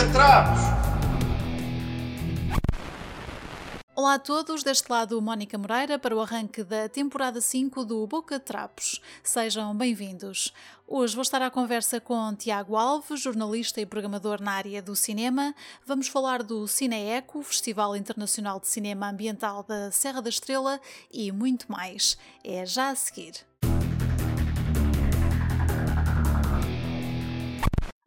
Boca Trapos! Olá a todos, deste lado Mónica Moreira para o arranque da temporada 5 do Boca Trapos. Sejam bem-vindos. Hoje vou estar à conversa com Tiago Alves, jornalista e programador na área do cinema. Vamos falar do Cineeco, Festival Internacional de Cinema Ambiental da Serra da Estrela e muito mais. É já a seguir.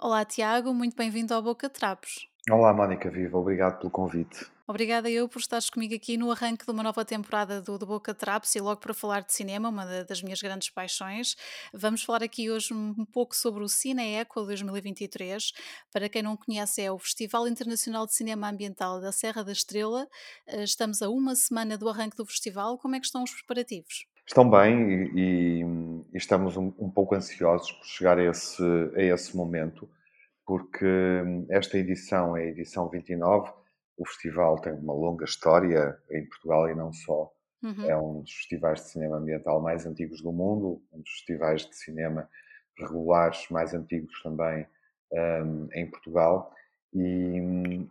Olá Tiago, muito bem-vindo ao Boca Trapos. Olá, Mónica Viva, obrigado pelo convite. Obrigada eu por estares comigo aqui no arranque de uma nova temporada do, do Boca Traps e logo para falar de cinema, uma das minhas grandes paixões. Vamos falar aqui hoje um pouco sobre o Cine Eco 2023. Para quem não conhece, é o Festival Internacional de Cinema Ambiental da Serra da Estrela. Eh, estamos a uma semana do arranque do festival. Como é que estão os preparativos? Estão bem e, e estamos um, um, pouco ansiosos por chegar a esse, a esse momento porque hum, esta edição é a edição 29. O festival tem uma longa história em Portugal e não só. Uhum. É um dos festivais de cinema ambiental mais antigos do mundo, um dos festivais de cinema regulares mais antigos também um, em Portugal. E um,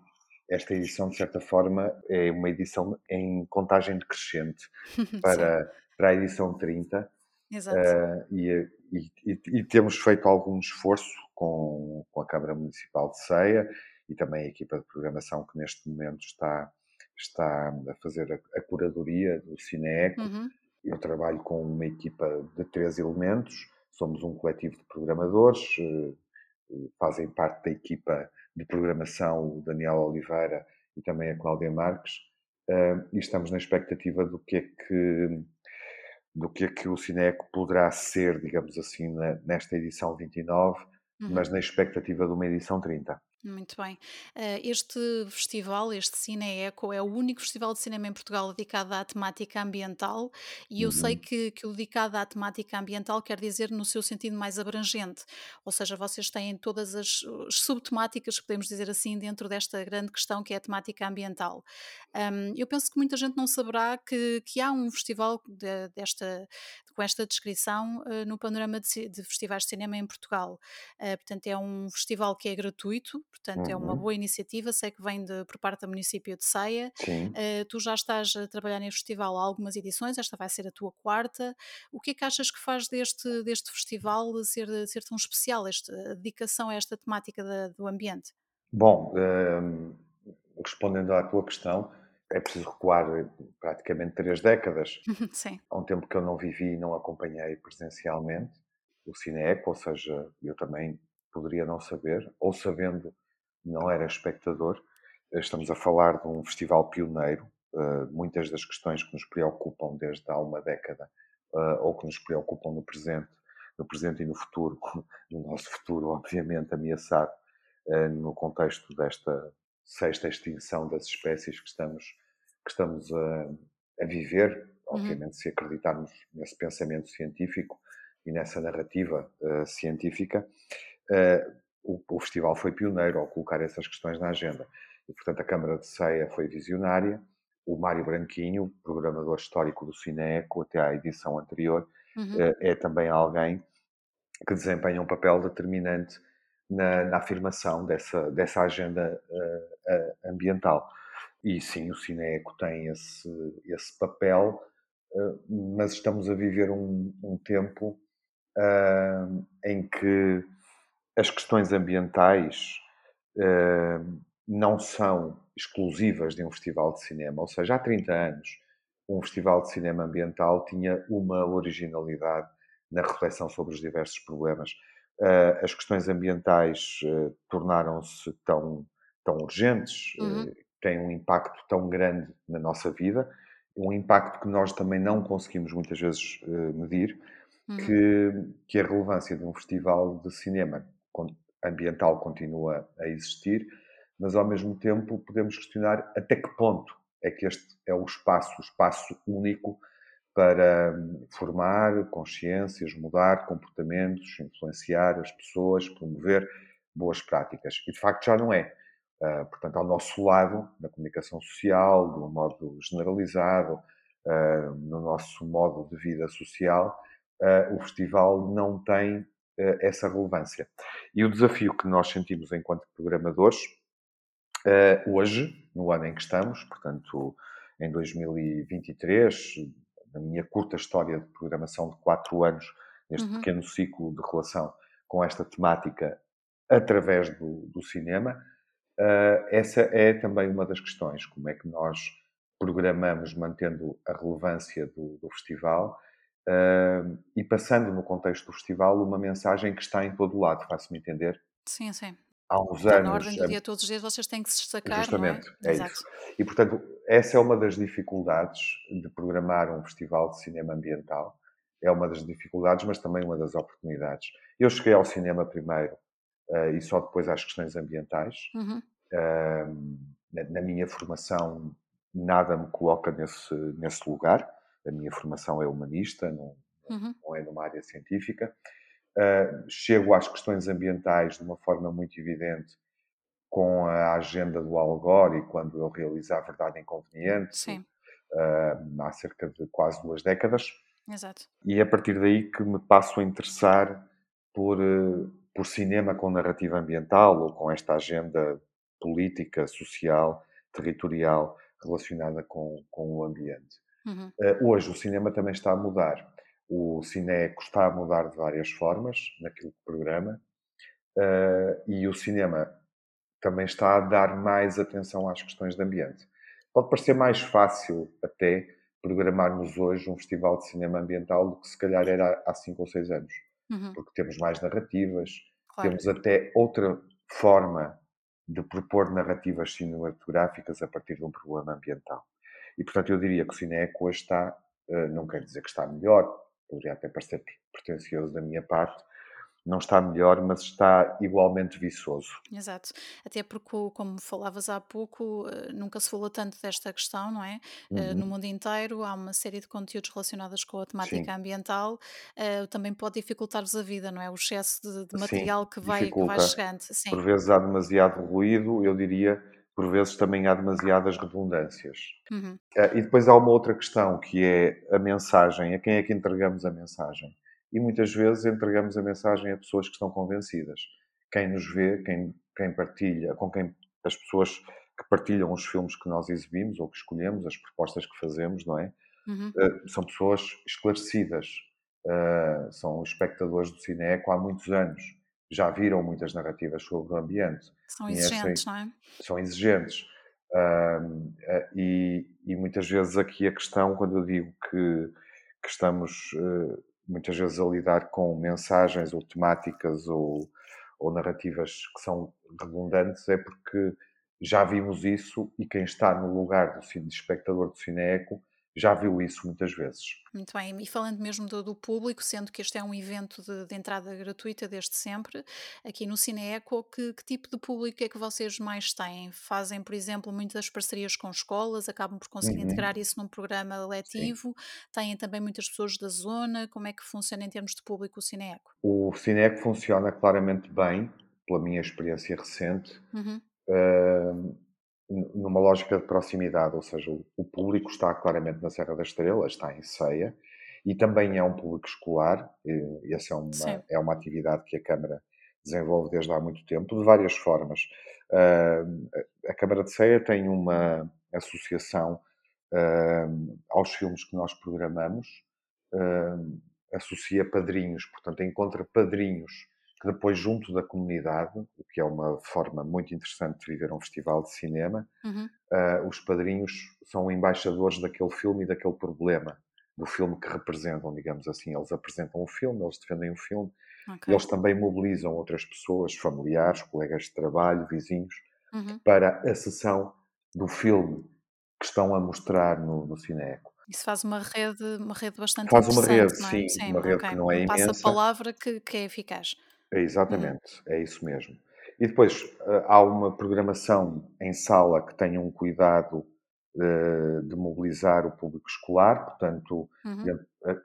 esta edição, de certa forma, é uma edição em contagem decrescente para, para a edição 30. Exato. Uh, e, e, e, temos feito algum esforço com, com a Câmara Municipal de Ceia e também a equipa de programação que neste momento está, está a fazer a, a curadoria do Cineeco. Uhum. Eu trabalho com uma equipa de três elementos, somos um coletivo de programadores, eh, fazem parte da equipa de programação o Daniel Oliveira e também a Cláudia Marques, eh, e estamos na expectativa do que é que do que é que o Cineco poderá ser, digamos assim, nesta edição 29, uhum. mas na expectativa de uma edição 30. Muito bem. Eh, este festival, este Cine Eco, é o único festival de cinema em Portugal dedicado à temática ambiental e eu uhum. sei que, que o dedicado à temática ambiental quer dizer no seu sentido mais abrangente, ou seja, vocês têm todas as, as subtemáticas, podemos dizer assim, dentro desta grande questão que é a temática ambiental. Um, eu penso que muita gente não saberá que, que há um festival de, desta, com esta descrição uh, no panorama de, de, festivais de cinema em Portugal. Uh, portanto, é um festival que é gratuito, portanto, uhum. é uma uhum. boa iniciativa. Sei que vem de, por parte do município de Ceia. Uh, tu já estás a trabalhar neste festival há algumas edições, esta vai ser a tua quarta. O que é que achas que faz deste, deste festival ser, ser tão especial, esta, a dedicação a esta temática da, do ambiente? Bom, ehm, respondendo à tua questão, é preciso recuar praticamente três décadas. Sim. Há um tempo que eu não vivi e não acompanhei presencialmente o Cineeco, ou seja, eu também poderia não saber, ou sabendo, não era espectador. Estamos a falar de um festival pioneiro. Uh, muitas das questões que nos preocupam desde há uma década, uh, ou que nos preocupam no presente, no presente e no futuro, no nosso futuro, obviamente, ameaçado no contexto desta sexta extinção das espécies que estamos que estamos a, a viver, uhum. obviamente, uhum. se acreditarmos nesse pensamento científico e nessa narrativa uh, científica, uh, o, o, festival foi pioneiro ao colocar essas questões na agenda. E, portanto, a Câmara de Ceia foi visionária, o Mário Branquinho, programador histórico do Cineco, até à edição anterior, uhum. uh, é também alguém que desempenha um papel determinante na, na afirmação dessa, dessa agenda ambiental. E sim, o Cineco tem esse, esse papel, eh, mas estamos a viver um, um tempo uh, em que as questões ambientais uh, não são exclusivas de um festival de cinema. Ou seja, há 30 anos, um festival de cinema ambiental tinha uma originalidade na reflexão sobre os diversos problemas. Uh, as questões ambientais tornaram-se tão, tão urgentes uhum tem um impacto tão grande na nossa vida, um impacto que nós também não conseguimos muitas vezes medir, uhum. que, que a relevância de um festival de cinema ambiental continua a existir, mas ao mesmo tempo podemos questionar até que ponto é que este é o espaço, o espaço único para hum, formar consciências, mudar comportamentos, influenciar as pessoas, promover boas práticas. E de facto já não é. Uh, portanto, ao nosso lado, na comunicação social, de um modo generalizado, uh, no nosso modo de vida social, uh, o festival não tem essa relevância. E o desafio que nós sentimos enquanto programadores, Uh, hoje, no ano em que estamos, portanto, em 2023, na minha curta história de programação de quatro anos, neste uhum. pequeno ciclo de relação com esta temática através do, do cinema, uh, essa é também uma das questões. Como é que nós programamos mantendo a relevância do, do festival uh, e passando no contexto do festival uma mensagem que está em todo lado, faço-me entender? Sim, sim. Há uns então, anos. Na ordem do dia, todos os dias, vocês têm que se destacar. Justamente, é, é isso. E, portanto, essa é uma das dificuldades de programar um festival de cinema ambiental. É uma das dificuldades, mas também uma das oportunidades. Eu cheguei ao cinema primeiro uh, e só depois às questões ambientais. Uhum. Uh, na, na, minha formação, nada me coloca nesse, nesse lugar. A minha formação é humanista, não, uhum. não é numa área científica. Uh, chego às questões ambientais de uma forma muito evidente com a agenda do Al Gore e quando ele realiza a Verdade Inconveniente, uh, há cerca de quase duas décadas. Exato. E é a partir daí que me passo a interessar por, uh, por cinema com narrativa ambiental ou com esta agenda política, social, territorial relacionada com, com o ambiente. Uhum. Uh, hoje o cinema também está a mudar. O Cineco está a mudar de várias formas naquilo que programa uh, e o cinema também está a dar mais atenção às questões de ambiente. Pode parecer mais fácil até programarmos hoje um festival de cinema ambiental do que se calhar era há cinco ou seis anos, uhum. porque temos mais narrativas, claro. temos até outra forma de propor narrativas cinematográficas a partir de um problema ambiental. E, portanto, eu diria que o Cineco hoje está, eh, não quer dizer que está melhor, poderia até parecer pretencioso da minha parte, não está melhor, mas está igualmente viçoso. Exato. Até porque, como falavas há pouco, eh, nunca se falou tanto desta questão, não é? Eh, uhum. No mundo inteiro há uma série de conteúdos relacionados com a temática Sim. ambiental, também pode dificultar-vos a vida, não é? O excesso de, de material Sim, que, vai, que vai chegando. Sim. Por vezes há demasiado ruído, eu diria, por vezes também há demasiadas redundâncias. Uhum. Uh, e depois há uma outra questão que é a mensagem, a quem é que entregamos a mensagem? e muitas vezes entregamos a mensagem a pessoas que estão convencidas. Quem nos vê, quem, quem partilha, com quem as pessoas que partilham os filmes que nós exibimos ou que escolhemos, as propostas que fazemos, não é? Uhum. Uh, são pessoas esclarecidas, uh, são espectadores do Cineco há muitos anos, já viram muitas narrativas sobre o ambiente. São exigentes, não é? São exigentes. Uh, e, e, muitas vezes aqui a questão, quando eu digo que, que estamos muitas vezes a lidar com mensagens ou temáticas ou, ou narrativas que são redundantes é porque já vimos isso e quem está no lugar do, espectador do Cineeco já viu isso muitas vezes. Muito bem, e falando mesmo do, do público, sendo que este é um evento de, de, entrada gratuita desde sempre, aqui no Cineeco, que, que tipo de público é que vocês mais têm? Fazem, por exemplo, muitas parcerias com escolas, acabam por conseguir uhum. integrar isso num programa letivo, Sim. têm também muitas pessoas da zona, como é que funciona em termos de público o Cineeco? O Cineeco funciona claramente bem, pela minha experiência recente. Uhum. Uh, numa lógica de proximidade, ou seja, o público está claramente na Serra da Estrela, está em ceia, e também é um público escolar, e essa é uma, é uma atividade que a Câmara desenvolve desde há muito tempo, de várias formas. Uh, a Câmara de Ceia tem uma associação uh, aos filmes que nós programamos, uh, associa padrinhos, portanto, encontra padrinhos que depois, junto da comunidade, o que é uma forma muito interessante de viver um festival de cinema, uhum. uh, os padrinhos são embaixadores daquele filme e daquele problema, do filme que representam, digamos assim. Eles apresentam o filme, eles defendem o filme, okay. eles também mobilizam outras pessoas, familiares, colegas de trabalho, vizinhos, uhum. para a sessão do filme que estão a mostrar no, no Cineco. Isso faz uma rede, uma rede bastante Faz uma rede, é? sim, sim, uma rede okay. que não é imensa. Passa a palavra que, que é eficaz. É, exatamente, é isso mesmo. E depois eh, há uma programação em sala que tenha um cuidado de, de mobilizar o público escolar, portanto, uhum. Eh,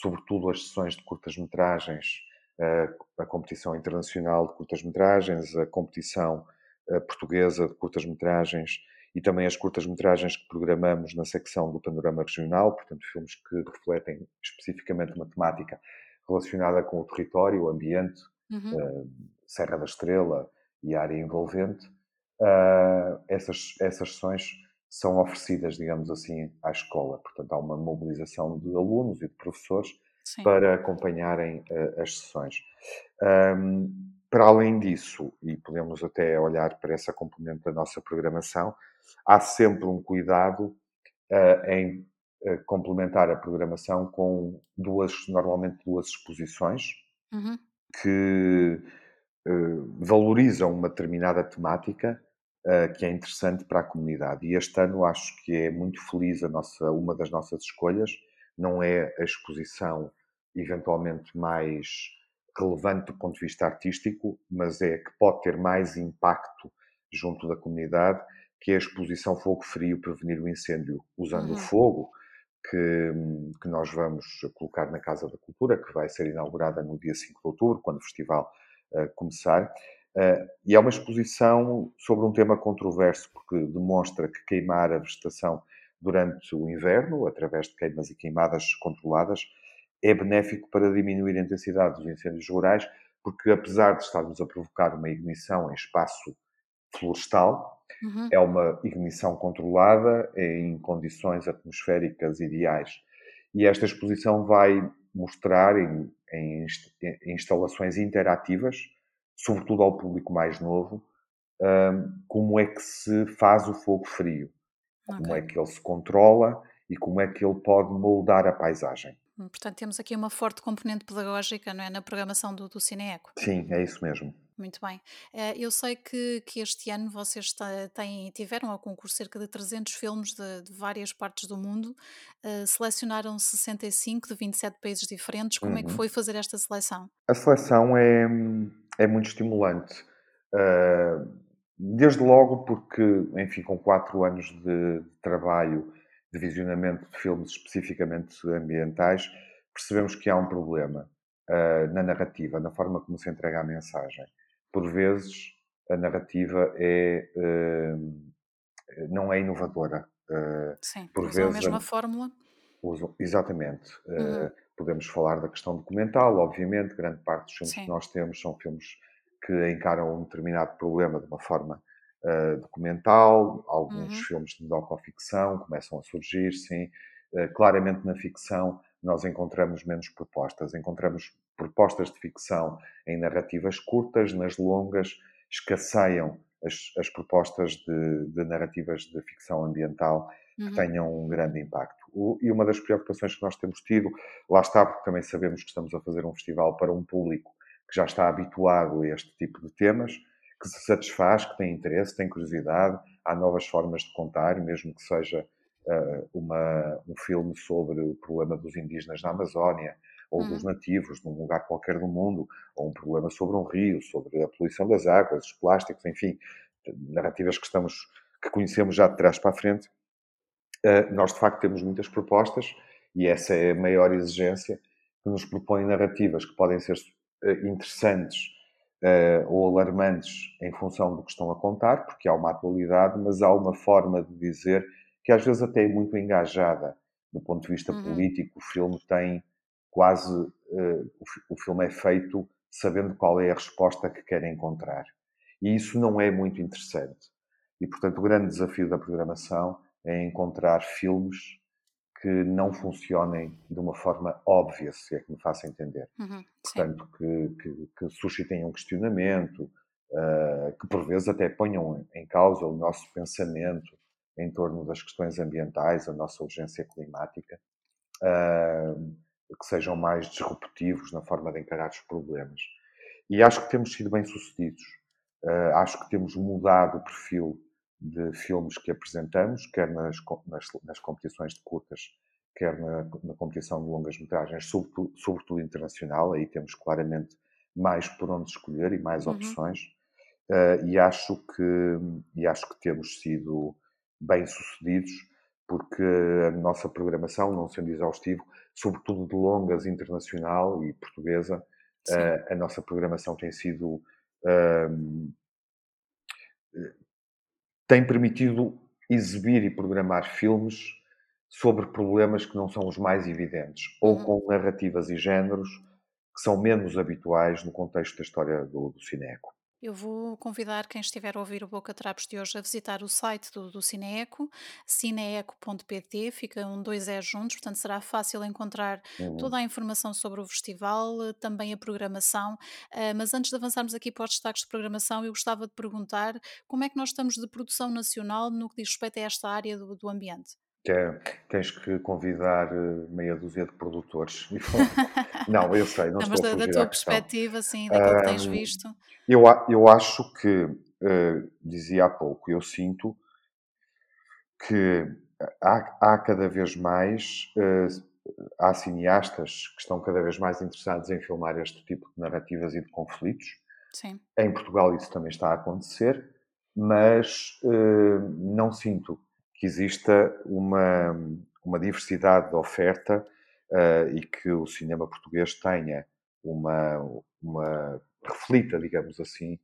sobretudo as sessões de curtas-metragens, eh, a competição internacional de curtas-metragens, a competição portuguesa de curtas-metragens e também as curtas-metragens que programamos na secção do Panorama Regional, portanto, filmes que refletem especificamente uma temática relacionada com o território, o ambiente, uhum. uh, Serra da Estrela e área envolvente. uh, essas, essas sessões são oferecidas, digamos assim, à escola. Portanto, há uma mobilização de alunos e de professores Sim. para acompanharem uh, as sessões. Para além disso, e podemos até olhar para essa componente da nossa programação, há sempre um cuidado em complementar a programação com duas, normalmente duas exposições uhum. Que uh, valorizam uma determinada temática que é interessante para a comunidade. E este ano acho que é muito feliz a nossa, uma das nossas escolhas, não é a exposição eventualmente mais relevante do ponto de vista artístico, mas é que pode ter mais impacto junto da comunidade, que é a exposição Fogo Frio Prevenir o Incêndio usando uhum. o fogo, que, que, nós vamos colocar na Casa da Cultura, que vai ser inaugurada no dia 5 de outubro, quando o festival uh, começar. Uh, e é uma exposição sobre um tema controverso, porque demonstra que queimar a vegetação durante o inverno, através de queimas e queimadas controladas, é benéfico para diminuir a intensidade dos incêndios rurais, porque apesar de estarmos a provocar uma ignição em espaço florestal, uhum. é uma ignição controlada em condições atmosféricas ideais. E esta exposição vai mostrar em, em, em instalações interativas, sobretudo ao público mais novo, um, como é que se faz o fogo frio, okay. como é que ele se controla e como é que ele pode moldar a paisagem. Hum, portanto, temos aqui uma forte componente pedagógica não é, na programação do, do Cineeco. Sim, é isso mesmo. Muito bem. Eh, eu sei que, que este ano vocês têm, tiveram a concurso cerca de 300 filmes de, de várias partes do mundo, uh, selecionaram 65 de 27 países diferentes. Como uhum. é que uhum. foi fazer esta seleção? A seleção é, é muito estimulante. Uh, desde logo porque, enfim, com quatro anos de, de trabalho de visionamento de filmes especificamente ambientais, percebemos que há um problema uh, na narrativa, na forma como se entrega a mensagem. Por vezes, a narrativa é, uh, não é inovadora. Uh, Sim, por vezes, a mesma a, fórmula. Usam, exatamente. Uhum. podemos falar da questão documental, obviamente, grande parte dos filmes Sim. que nós temos são filmes que encaram um determinado problema de uma forma uh, documental, alguns uhum. filmes de docoficção começam a surgir, sim. Uh, claramente na ficção nós encontramos menos propostas. Encontramos propostas de ficção em narrativas curtas, nas longas escasseiam as, as propostas de, de, narrativas de ficção ambiental que uhum. tenham um grande impacto. O, e uma das preocupações que nós temos tido, lá está, porque também sabemos que estamos a fazer um festival para um público que já está habituado a este tipo de temas, que se satisfaz, que tem interesse, tem curiosidade, há novas formas de contar, mesmo que seja uh, uma, um filme sobre o problema dos indígenas na Amazónia, ou dos uhum. nativos num lugar qualquer do mundo, ou um problema sobre um rio, sobre a poluição das águas, os plásticos, enfim, narrativas que estamos que conhecemos já de trás para a frente. Uh, nós de facto temos muitas propostas e essa é a maior exigência que nos propõem narrativas que podem ser uh, interessantes uh, ou alarmantes em função do que estão a contar, porque há uma atualidade, mas há uma forma de dizer que às vezes até é muito engajada do ponto de vista uhum. político. O filme tem quase. Uh, o, o filme é feito sabendo qual é a resposta que quer encontrar. E isso não é muito interessante. E, portanto, o grande desafio da programação é encontrar filmes que não funcionem de uma forma óbvia, se é que me faça entender. Uhum, Portanto, que, que, que, suscitem um questionamento, uh, que por vezes até ponham em causa o nosso pensamento em torno das questões ambientais, a nossa urgência climática, uh, que sejam mais disruptivos na forma de encarar os problemas. E acho que temos sido bem-sucedidos. Uh, acho que temos mudado o perfil de filmes que apresentamos, quer nas, nas, nas competições de curtas, quer na, na competição de longas metragens, sobretudo, sobretudo, internacional, aí temos claramente mais por onde escolher e mais uhum. opções, uh, e, acho que, e acho que temos sido bem sucedidos, porque a nossa programação, não sendo exaustivo, sobretudo de longas internacional e portuguesa, uh, a nossa programação tem sido uh, tem permitido exibir e programar filmes sobre problemas que não são os mais evidentes, ou uhum. com narrativas e géneros que são menos habituais no contexto da história do, do cineco. Eu vou convidar quem estiver a ouvir o Boca Trapos de hoje a visitar o site do, do Cineeco, cineeco.pt, ficam dois E juntos, portanto será fácil encontrar Uhum. toda a informação sobre o festival, eh, também a programação. Eh, Mas antes de avançarmos aqui para os destaques de programação, eu gostava de perguntar como é que nós estamos de produção nacional no que diz respeito a esta área do, do ambiente? Que é, tens que convidar eh, meia dúzia de produtores. Não, eu sei, não Não, mas estou a da, da tua perspectiva, assim, daquilo que tens visto. eu, eu acho que, eh, dizia há pouco, eu sinto que há, há cada vez mais, eh, há cineastas que estão cada vez mais interessados em filmar este tipo de narrativas e de conflitos. Sim. Em Portugal isso também está a acontecer, mas eh, não sinto que exista uma, uma diversidade de oferta eh, e que o cinema português tenha uma, uma reflita, digamos assim, de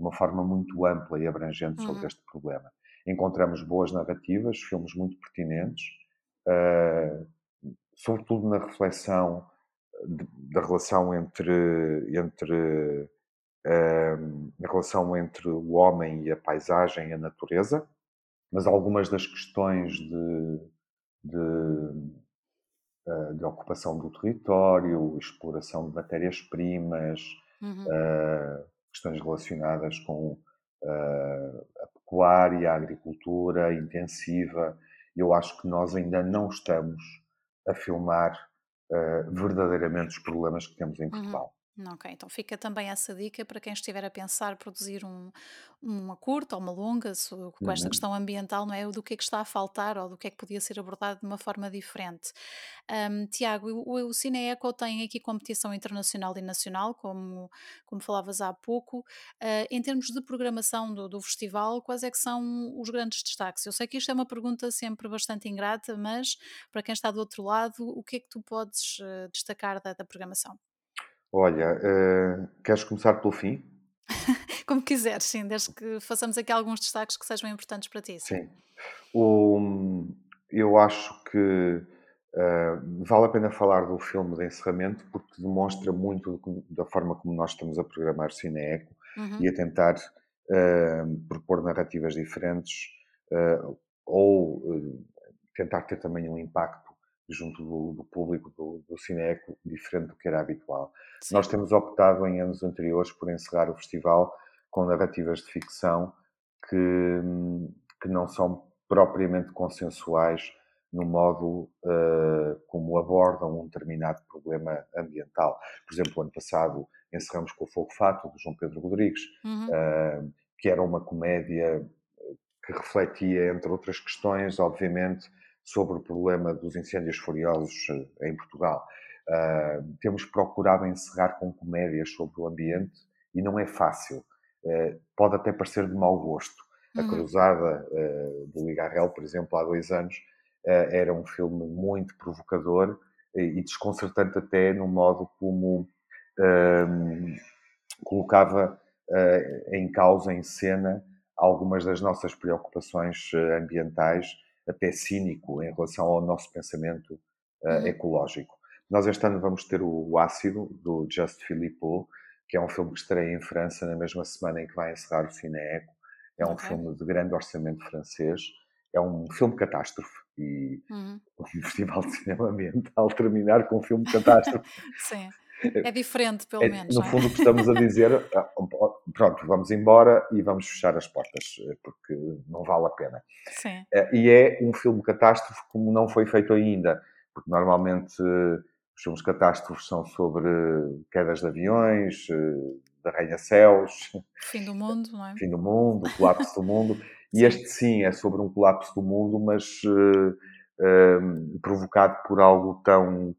uma forma muito ampla e abrangente sobre Uhum, este problema. Encontramos boas narrativas, filmes muito pertinentes, eh, sobretudo na reflexão de- da relação entre, entre a relação entre o homem e a paisagem e a natureza, mas algumas das questões de, de, eh, de ocupação do território, exploração de matérias-primas, uhum, eh, questões relacionadas com eh, a pecuária, a agricultura intensiva, eu acho que nós ainda não estamos a filmar verdadeiramente os problemas que temos em uhum. Ok, então fica também essa dica para quem estiver a pensar produzir um, uma curta ou uma longa so- com esta Uhum. questão ambiental, não é? Do que é que está a faltar ou do que é que podia ser abordado de uma forma diferente. Ahm, Tiago, o, o Cineeco tem aqui competição internacional e nacional, como, como falavas há pouco. Ah, em termos de programação do, do festival, quais é que são os grandes destaques? Eu sei que isto é uma pergunta sempre bastante ingrata, mas para quem está do outro lado, o que é que tu podes eh, destacar da da programação? Olha, eh, queres começar pelo fim? Como quiseres, sim, desde que façamos aqui alguns destaques que sejam importantes para ti, sim. Sim. O, eu acho que eh, vale a pena falar do filme de encerramento porque demonstra muito da forma como nós estamos a programar Cineeco Uhum, e a tentar eh, propor narrativas diferentes eh, ou tentar ter também um impacto junto do, do público do, do Cineeco diferente do que era habitual. Nós sim. temos optado em anos anteriores por encerrar o festival com narrativas de ficção que, que não são propriamente consensuais no modo uh, como abordam um determinado problema ambiental. Por exemplo, ano passado encerramos com o Fogo Fato, de João Pedro Rodrigues, Uhum, uh, que era uma comédia que refletia, entre outras questões, obviamente, sobre o problema dos incêndios furiosos em Portugal. Uh, temos procurado encerrar com comédias sobre o ambiente e não é fácil. Uh, pode até parecer de mau gosto, a uhum, Cruzada uh, do Ligarrel, por exemplo, há dois anos, era um filme muito provocador e desconcertante até no modo como uh, colocava em causa, em cena, algumas das nossas preocupações ambientais, até cínico em relação ao nosso pensamento uhum, ecológico. Nós este ano vamos ter o Ácido, do Just Philippot, que é um filme que estreia em França na mesma semana em que vai encerrar o Cineeco é um ok. filme de grande orçamento francês, é um filme catástrofe e Uhum. um festival de cinema ambiental terminar com um filme catástrofe. Sim. É diferente, pelo É, menos, no é? fundo, o que estamos a dizer, ah, pronto, vamos embora e vamos fechar as portas, porque não vale a pena. Sim. E é um filme catástrofe como não foi feito ainda, porque normalmente os filmes catástrofes são sobre quedas de aviões, de arranha-céus, Fim do mundo, não é? fim do mundo, colapso do mundo. E este sim é sobre um colapso do mundo, mas uh, uh, provocado por algo tão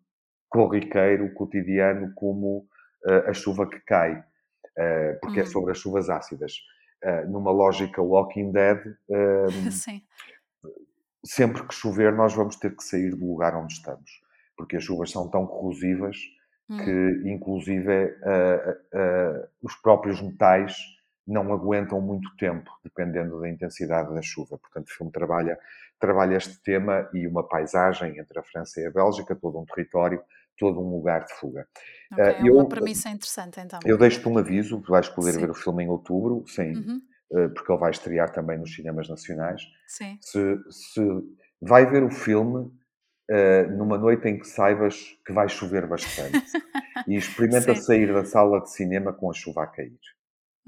corriqueiro, cotidiano, como uh, a chuva que cai, porque é Uhum. sobre as chuvas ácidas. numa lógica Walking Dead, Sim. sempre que chover, nós vamos ter que sair do lugar onde estamos, porque as chuvas são tão corrosivas que, Uhum. inclusive, uh, os próprios metais não aguentam muito tempo, dependendo da intensidade da chuva. Portanto, o filme trabalha, trabalha este tema e uma paisagem entre a França e a Bélgica, todo um território, todo um lugar de fuga. Ok, é eu, uma premissa interessante então. Eu deixo-te um aviso, vais poder Sim. ver o filme em outubro, sim, Uhum. porque ele vai estrear também nos cinemas nacionais. Sim. Se, se vai ver o filme uh, numa noite em que saibas que vai chover bastante e experimenta Sim. sair da sala de cinema com a chuva a cair.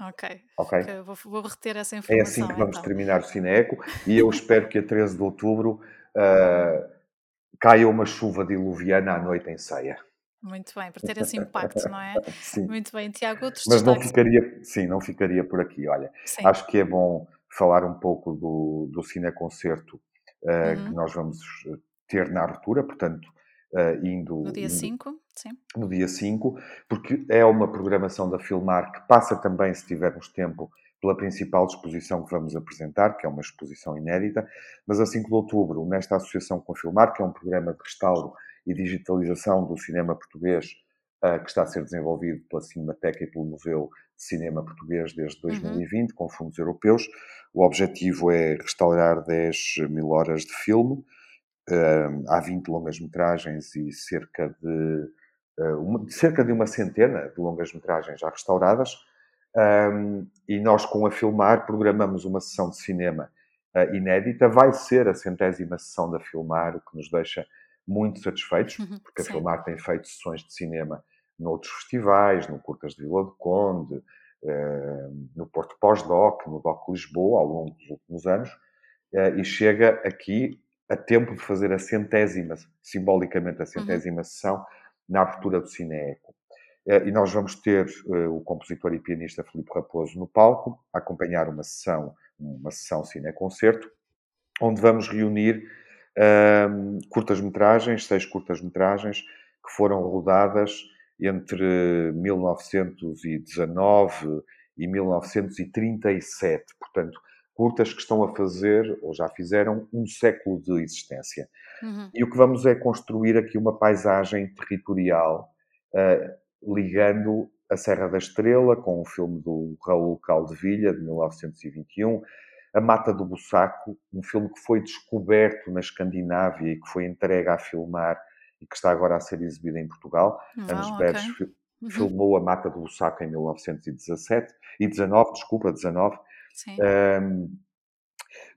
Ok. Ok? Fica- vou, vou reter essa É informação. assim que vamos então. terminar o Cineco e eu espero que a 13 de outubro uh, caia uma chuva diluviana à noite em ceia. Muito bem, para ter esse impacto, não é? Sim. Muito bem, Tiago, outros Mas não ficaria, sim, não ficaria por aqui. Olha, Sim. acho que é bom falar um pouco do, do cineconcerto uh, que Uhum. nós vamos ter na abertura, portanto, uh, indo, No dia indo 5, sim. no dia 5, porque é uma programação da Filmar que passa também, se tivermos tempo, pela principal exposição que vamos apresentar, que é uma exposição inédita, mas a 5 de outubro, nesta associação com a Filmar, que é um programa de restauro e digitalização do cinema português uh, que está a ser desenvolvido pela Cinemateca e pelo Museu de Cinema Português desde 2020, com fundos europeus. O objetivo é restaurar 10 mil horas de filme, uh, há 20 longas-metragens e cerca de, uh, uma, cerca de uma centena de longas-metragens já restauradas. Um, e nós, com a Filmar, programamos uma sessão de cinema uh, inédita. Vai ser a centésima sessão da Filmar, o que nos deixa muito satisfeitos, porque a Sim. Filmar tem feito sessões de cinema noutros festivais, no Curtas de Vila do Conde, uh, no Porto Pós-Doc, no Doc Lisboa, ao longo dos últimos anos, uh, e chega aqui a tempo de fazer a centésima, simbolicamente a centésima sessão, na abertura do Cineeco. Uh, e nós vamos ter uh, o compositor e pianista Filipe Raposo no palco, a acompanhar uma sessão, uma sessão cineconcerto, onde vamos reunir um, curtas-metragens, seis curtas-metragens, que foram rodadas entre 1919 e 1937. Portanto, curtas que estão a fazer, ou já fizeram, um século de existência. Uhum. E o que vamos é construir aqui uma paisagem territorial, uh, ligando a Serra da Estrela, com o filme do Raul Caldevilha, de 1921, a Mata do Bussaco, um filme que foi descoberto na Escandinávia e que foi entregue a filmar e que está agora a ser exibido em Portugal. Ah, Anos ok. Beres fi- Uhum. filmou a Mata do Bussaco em 1917 e 19, desculpa, 19. Sim. Um,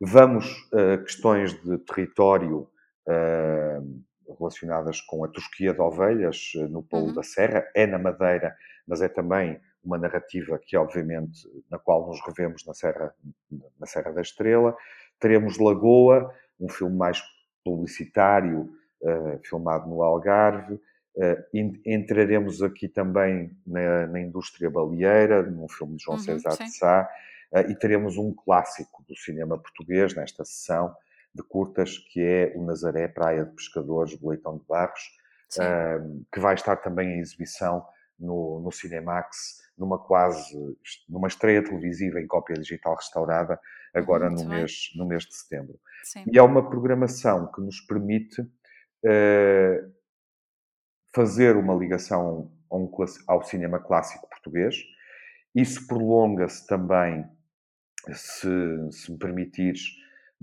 vamos a questões de território um, relacionadas com a tosquia de ovelhas eh, no Polo Uhum. da Serra. É na Madeira, mas é também uma narrativa que, obviamente, na qual nos revemos na Serra, na Serra da Estrela. Teremos Lagoa, um filme mais publicitário, eh, filmado no Algarve. En- entraremos aqui também na, na indústria baleeira, num filme de João Uhum, César de Sá. Eh, e teremos um clássico do cinema português nesta sessão de curtas, que é o Nazaré, Praia de Pescadores, do Leitão de Barros, um, que vai estar também em exibição no, no Cinemax, numa quase, numa estreia televisiva em cópia digital restaurada, agora muito no, bem. mês, no mês de setembro. Sim. E é uma programação que nos permite eh, fazer uma ligação um ao cinema clássico português. Isso prolonga-se também, se, se me permitires,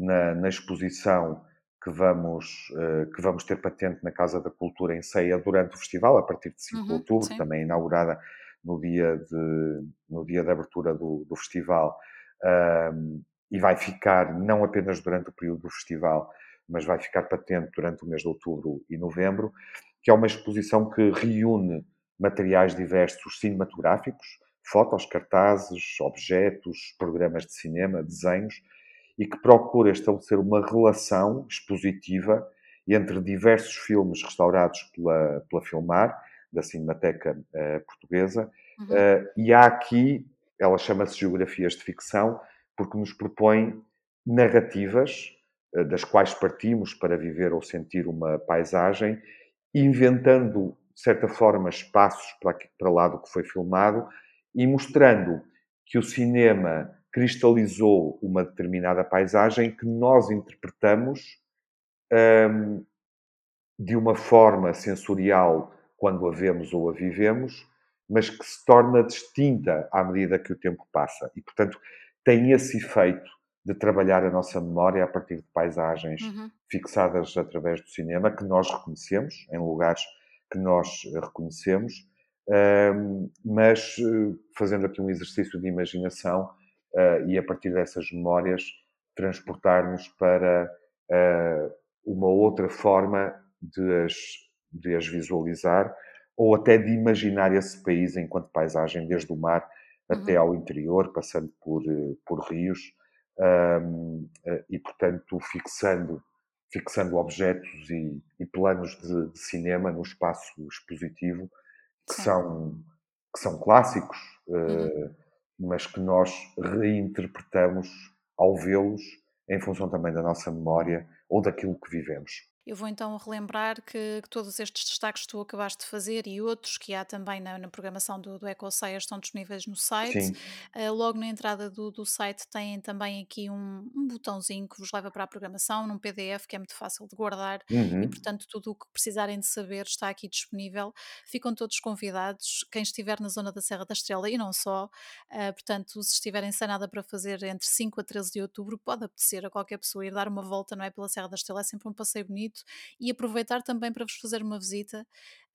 na, na exposição que vamos, eh, que vamos ter patente na Casa da Cultura em Ceia durante o festival, a partir de 5 de Uhum, outubro, sim. também inaugurada no dia de, no dia de abertura do, do festival. Ahm, e vai ficar, não apenas durante o período do festival, mas vai ficar patente durante o mês de outubro e novembro, que é uma exposição que reúne materiais diversos cinematográficos, fotos, cartazes, objetos, programas de cinema, desenhos, e que procura estabelecer uma relação expositiva entre diversos filmes restaurados pela, pela Filmar, da Cinemateca eh, Portuguesa, Uhum. eh, e há aqui, ela chama-se Geografias de Ficção, porque nos propõe narrativas eh, das quais partimos para viver ou sentir uma paisagem, inventando, de certa forma, espaços para, para lá do que foi filmado e mostrando que o cinema cristalizou uma determinada paisagem que nós interpretamos hum, de uma forma sensorial quando a vemos ou a vivemos, mas que se torna distinta à medida que o tempo passa. E, portanto, tem esse efeito de trabalhar a nossa memória a partir de paisagens Uhum. fixadas através do cinema que nós reconhecemos em lugares que nós reconhecemos, mas fazendo aqui um exercício de imaginação e a partir dessas memórias transportar-nos para uma outra forma de as, de as visualizar ou até de imaginar esse país enquanto paisagem, desde o mar uhum. até ao interior, passando por, eh, por rios, um, eh, e portanto fixando, fixando objetos e, e planos de, de, cinema no espaço expositivo que, são, que são clássicos, uhum. uh, mas que nós reinterpretamos ao vê-los em função também da nossa memória ou daquilo que vivemos. Eu vou então relembrar que, que, todos estes destaques que tu acabaste de fazer e outros que há também na, na programação do, do EcoSeia estão disponíveis no site. Uh, logo na entrada do, do site têm também aqui um, um, botãozinho que vos leva para a programação, num PDF que é muito fácil de guardar uhum. e, portanto, tudo o que precisarem de saber está aqui disponível. Ficam todos convidados, quem estiver na zona da Serra da Estrela e não só. Uh, portanto, se estiverem sem nada para fazer entre 5 a 13 de outubro, pode apetecer a qualquer pessoa ir dar uma volta, não é? Pela Serra da Estrela, é sempre um passeio bonito e aproveitar também para vos fazer uma visita.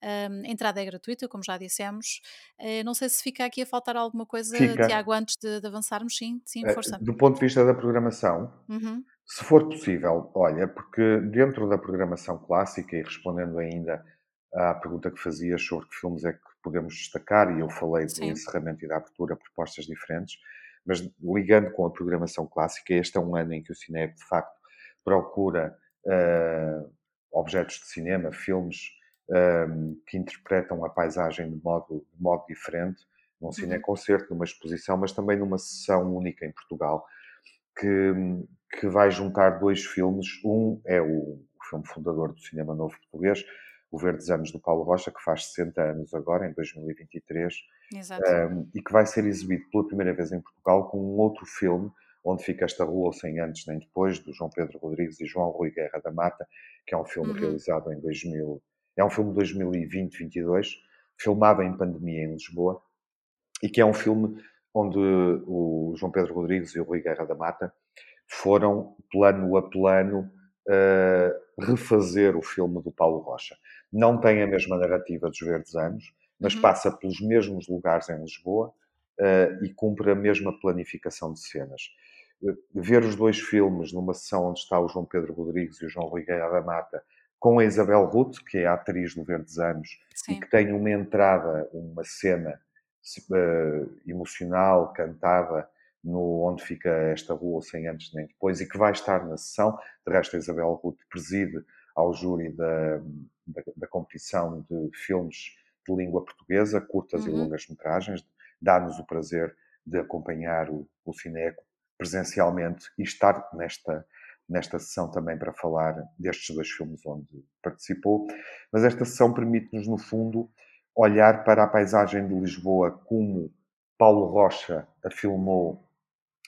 Um, a entrada é gratuita, como já dissemos. Uh, não sei se fica aqui a faltar alguma coisa, fica. Tiago, antes de, de, avançarmos. Sim, sim, eh, força. Do ponto de vista da programação, uhum. se for possível, olha, porque dentro da programação clássica e respondendo ainda à pergunta que fazias sobre que filmes é que podemos destacar, e eu falei do encerramento e da abertura, propostas diferentes, mas ligando com a programação clássica, este é um ano em que o cinema de facto procura uh, objetos de cinema, filmes um, ehm, que interpretam a paisagem de modo, de modo diferente, num uhum. cineconcerto, numa exposição, mas também numa sessão única em Portugal, que, que vai juntar dois filmes. Um é o, o filme fundador do cinema novo português, o Verdes Anos do Paulo Rocha, que faz 60 anos agora, em 2023, um, ehm, e que vai ser exibido pela primeira vez em Portugal com um outro filme Onde Fica Esta Rua, Sem Antes Nem Depois, do João Pedro Rodrigues e João Rui Guerra da Mata, que é um filme uhum. realizado em 2000, é um filme de 2020-22, filmado em pandemia em Lisboa, e que é um filme onde o João Pedro Rodrigues e o Rui Guerra da Mata foram, plano a plano, uh, refazer o filme do Paulo Rocha. Não tem a mesma narrativa dos Verdes Anos, mas uhum. passa pelos mesmos lugares em Lisboa uh, e cumpre a mesma planificação de cenas ver os dois filmes numa sessão onde está o João Pedro Rodrigues e o João Rui Guerra da Mata, com a Isabel Ruth, que é a atriz do Verdes Anos, Sim. e que tem uma entrada, uma cena uh, emocional, cantada, no Onde Fica Esta Rua, sem antes nem depois, e que vai estar na sessão. De resto, a Isabel Ruth preside ao júri da, da, da competição de filmes de língua portuguesa, curtas uhum. e longas metragens, dá-nos o prazer de acompanhar o, o Cineco presencialmente e estar nesta, nesta sessão também para falar destes dois filmes onde participou. Mas esta sessão permite-nos, no fundo, olhar para a paisagem de Lisboa como Paulo Rocha a filmou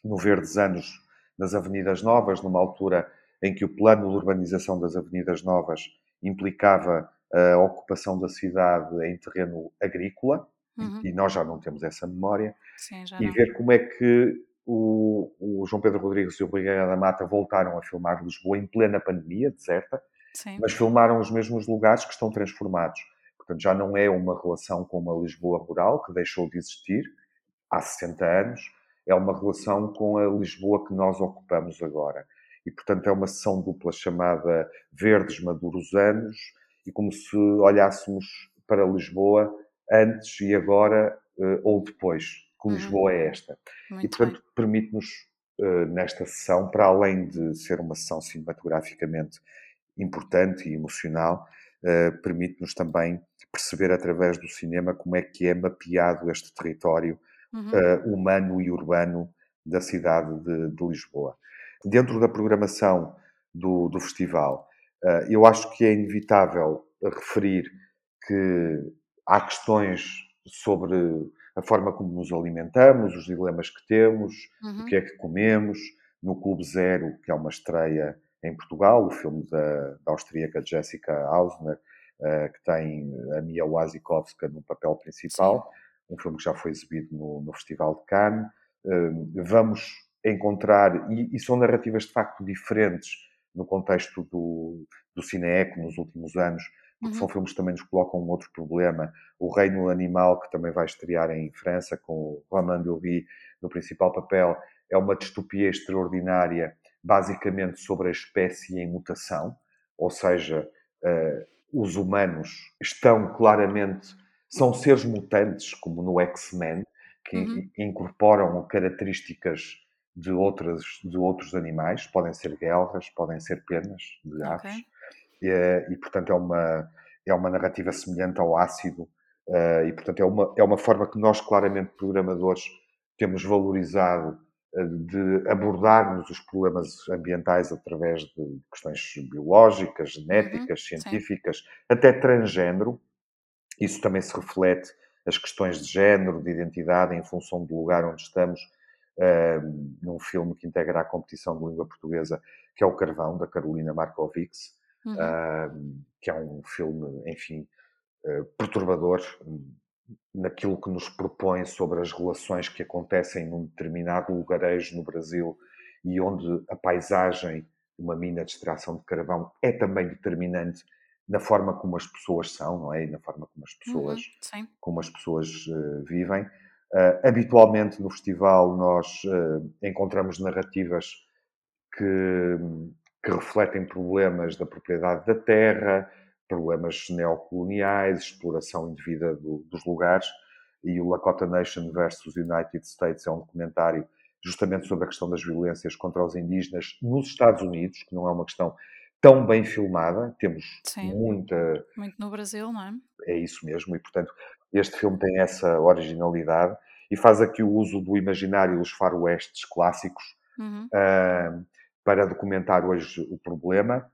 no Verdes Anos nas Avenidas Novas, numa altura em que o plano de urbanização das Avenidas Novas implicava a ocupação da cidade em terreno agrícola, uhum. e nós já não temos essa memória, Sim, e ver como é que o, o, João Pedro Rodrigues e o Guerra da Mata voltaram a filmar Lisboa em plena pandemia, deserta, Sim. mas filmaram os mesmos lugares que estão transformados. Portanto, já não é uma relação com uma Lisboa rural, que deixou de existir há 60 anos, é uma relação com a Lisboa que nós ocupamos agora. E, portanto, é uma sessão dupla chamada Verdes Maduros Anos, e como se olhássemos para Lisboa antes e agora eh, ou depois que uhum. Lisboa é esta. Muito e, portanto, permite-nos, uh, nesta sessão, para além de ser uma sessão cinematograficamente importante e emocional, uh, permite-nos também perceber através do cinema como é que é mapeado este território uhum. uh, humano e urbano da cidade de, de, Lisboa. Dentro da programação do, do festival, eu acho que é inevitável referir que há questões sobre a forma como nos alimentamos, os dilemas que temos, uhum. o que é que comemos. No Clube Zero, que é uma estreia em Portugal, o filme da, da austríaca Jessica Hausner, uh, que tem a Mia Wasikowska no papel principal, Sim. um filme que já foi exibido no, no Festival de Cannes. Uh, vamos encontrar, e, e, são narrativas de facto diferentes no contexto do, do Cineeco nos últimos anos, porque Uhum. são filmes que também nos colocam um outro problema. O Reino Animal, que também vai estrear em França, com o Romain Dury no principal papel, é uma distopia extraordinária, basicamente sobre a espécie em mutação, ou seja, uh, os humanos estão claramente, são seres mutantes, como no X-Men, que uhum. incorporam características de, outras, de outros animais, podem ser guelras, podem ser penas de aves, okay. E, e, portanto é uma, é uma narrativa semelhante ao ácido, uh, e portanto é uma, é uma forma que nós claramente programadores temos valorizado uh, de abordarmos os problemas ambientais através de questões biológicas, genéticas, uhum, científicas, sim. até transgênero. Isso também se reflete as questões de género, de identidade, em função do lugar onde estamos, uh, num filme que integra a competição de língua portuguesa, que é O Carvão, da Carolina Markovics, uhum. uh, que é um filme, enfim, uh, perturbador naquilo que nos propõe sobre as relações que acontecem num determinado lugarejo no Brasil e onde a paisagem de uma mina de extração de carvão é também determinante na forma como as pessoas são, não é? E na forma como as pessoas, uhum, como as pessoas uh, vivem. Uh, habitualmente no festival nós uh, encontramos narrativas que, que, refletem problemas da propriedade da terra, problemas neocoloniais, exploração indevida do, dos lugares. E o Lakota Nation versus United States é um documentário justamente sobre a questão das violências contra os indígenas nos Estados Unidos, que não é uma questão tão bem filmada, temos Sim. muita. Muito no Brasil, não é? É isso mesmo, e portanto este filme tem essa originalidade e faz aqui o uso do imaginário dos faroestes clássicos uhum. uh, para documentar hoje o problema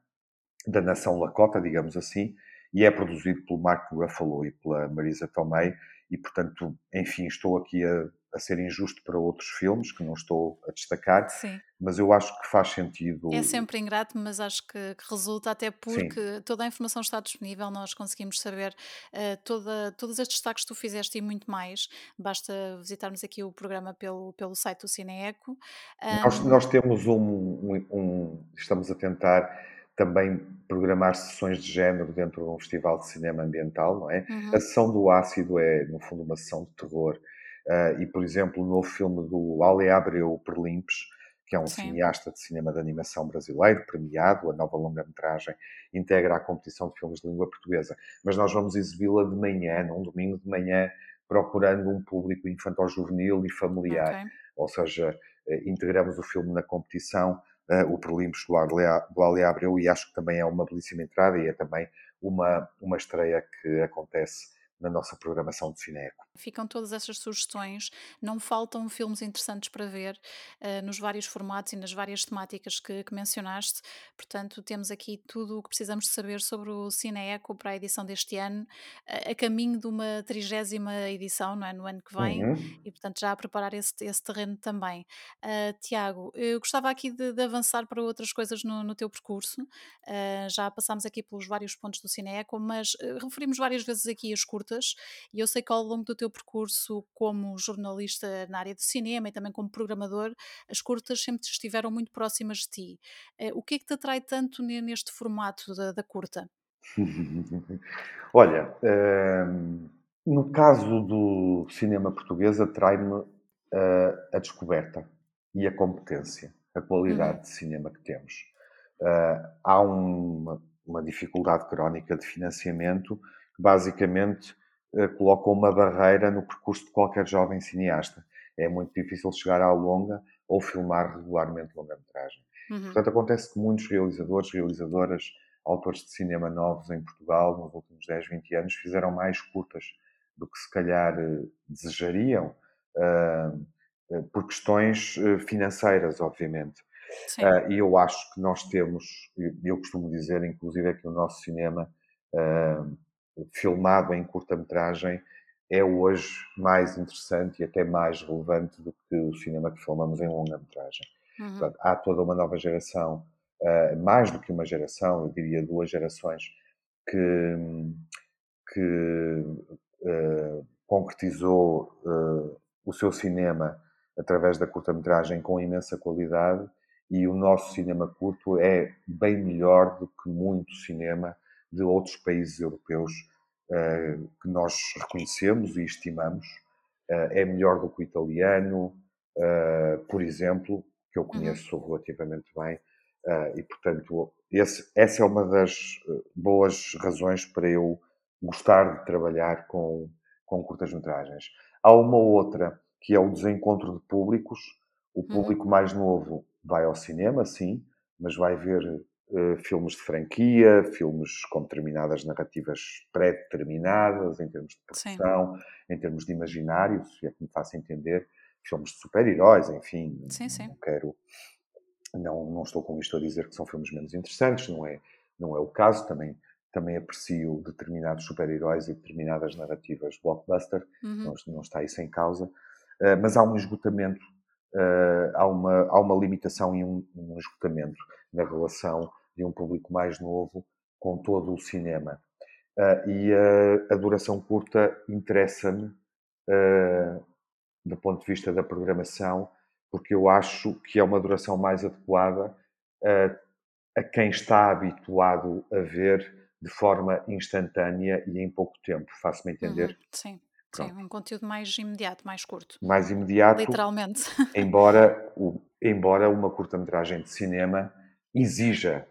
da nação Lakota, digamos assim, e é produzido pelo Mark Ruffalo e pela Marisa Tomei, e portanto, enfim, estou aqui a a ser injusto para outros filmes que não estou a destacar, Sim. mas eu acho que faz sentido. É sempre ingrato, mas acho que, que resulta até porque Sim. toda a informação está disponível, nós conseguimos saber uh, toda, todos estes destaques que tu fizeste e muito mais. Basta visitarmos aqui o programa pelo, pelo site do Cineeco. Um... Nós, nós, temos um, um, um, Estamos a tentar também programar sessões de género dentro de um festival de cinema ambiental, não é? Uhum. A sessão do ácido é, no fundo, uma sessão de terror Uh, e, por exemplo, o novo filme do Ale Abreu Perlimpes, que é um Sim. cineasta de cinema de animação brasileiro, premiado, a nova longa-metragem, integra a competição de filmes de língua portuguesa. Mas nós vamos exibi-la de manhã, num domingo de manhã, procurando um público infantil-juvenil e familiar. Okay. Ou seja, uh, integramos o filme na competição, uh, o Perlimpes do Ale, do Ale Abreu, e acho que também é uma belíssima entrada e é também uma, uma estreia que acontece na nossa programação de Cineco. Ficam todas essas sugestões, não faltam filmes interessantes para ver uh, nos vários formatos e nas várias temáticas que, que, mencionaste. Portanto, temos aqui tudo o que precisamos de saber sobre o Cineco para a edição deste ano, uh, a caminho de uma trigésima edição, não é? No ano que vem, uhum. e portanto já a preparar esse, esse terreno também. Uh, Tiago, eu gostava aqui de, de, avançar para outras coisas no, no teu percurso. já passámos aqui pelos vários pontos do Cineco, mas referimos várias vezes aqui as curtas, e eu sei que ao longo do teu percurso como jornalista na área do cinema e também como programador, as curtas sempre estiveram muito próximas de ti. Eh, o que é que te atrai tanto neste formato da, da curta? Olha, ehm, no caso do cinema português, atrai-me uh, a descoberta e a competência, a qualidade uhum. de cinema que temos. Uh, há uma, uma dificuldade crónica de financiamento que basicamente eh, colocam uma barreira no percurso de qualquer jovem cineasta. É muito difícil chegar à longa ou filmar regularmente longa-metragem. Uhum. Portanto, acontece que muitos realizadores, realizadoras, autores de cinema novos em Portugal, nos últimos 10, 20 anos, fizeram mais curtas do que se calhar eh, desejariam, uh, por questões financeiras, obviamente. E eu acho que nós temos, eu costumo dizer, inclusive, é que o nosso cinema filmado em curta-metragem é hoje mais interessante e até mais relevante do que o cinema que filmamos em longa-metragem. Uhum. há toda uma nova geração, uh, mais do que uma geração, eu diria duas gerações, que, que uh, concretizou uh, o seu cinema através da curta-metragem com imensa qualidade e o nosso cinema curto é bem melhor do que muito cinema de outros países europeus uh, que nós reconhecemos e estimamos. Uh, é melhor do que o italiano, uh, por exemplo, que eu uhum. conheço relativamente bem. e, portanto, esse, essa é uma das boas razões para eu gostar de trabalhar com, com curtas-metragens. Há uma outra que é o desencontro de públicos. O uhum. público mais novo vai ao cinema, sim, mas vai ver uh, filmes de franquia, filmes com determinadas narrativas pré-determinadas em termos de produção, sim. em termos de imaginário, se é que me faço entender, filmes de super-heróis, enfim. Sim, sim. Não quero. Não, não estou com isto a dizer que são filmes menos interessantes, não é, não é o caso. Também também aprecio determinados super-heróis e determinadas narrativas blockbuster, uhum. não, não, está isso em causa, uh, mas há um esgotamento, uh, há, uma, há uma limitação e um, um, esgotamento na relação de um público mais novo com todo o cinema. Uh, e a duração curta interessa-me do ponto de vista da programação, porque eu acho que é uma duração mais adequada a quem está habituado a ver de forma instantânea e em pouco tempo. Faço-me entender? Uhum, sim, sim, um conteúdo mais imediato, mais curto. Mais imediato. Literalmente. Embora, o, embora uma curta-metragem de cinema exija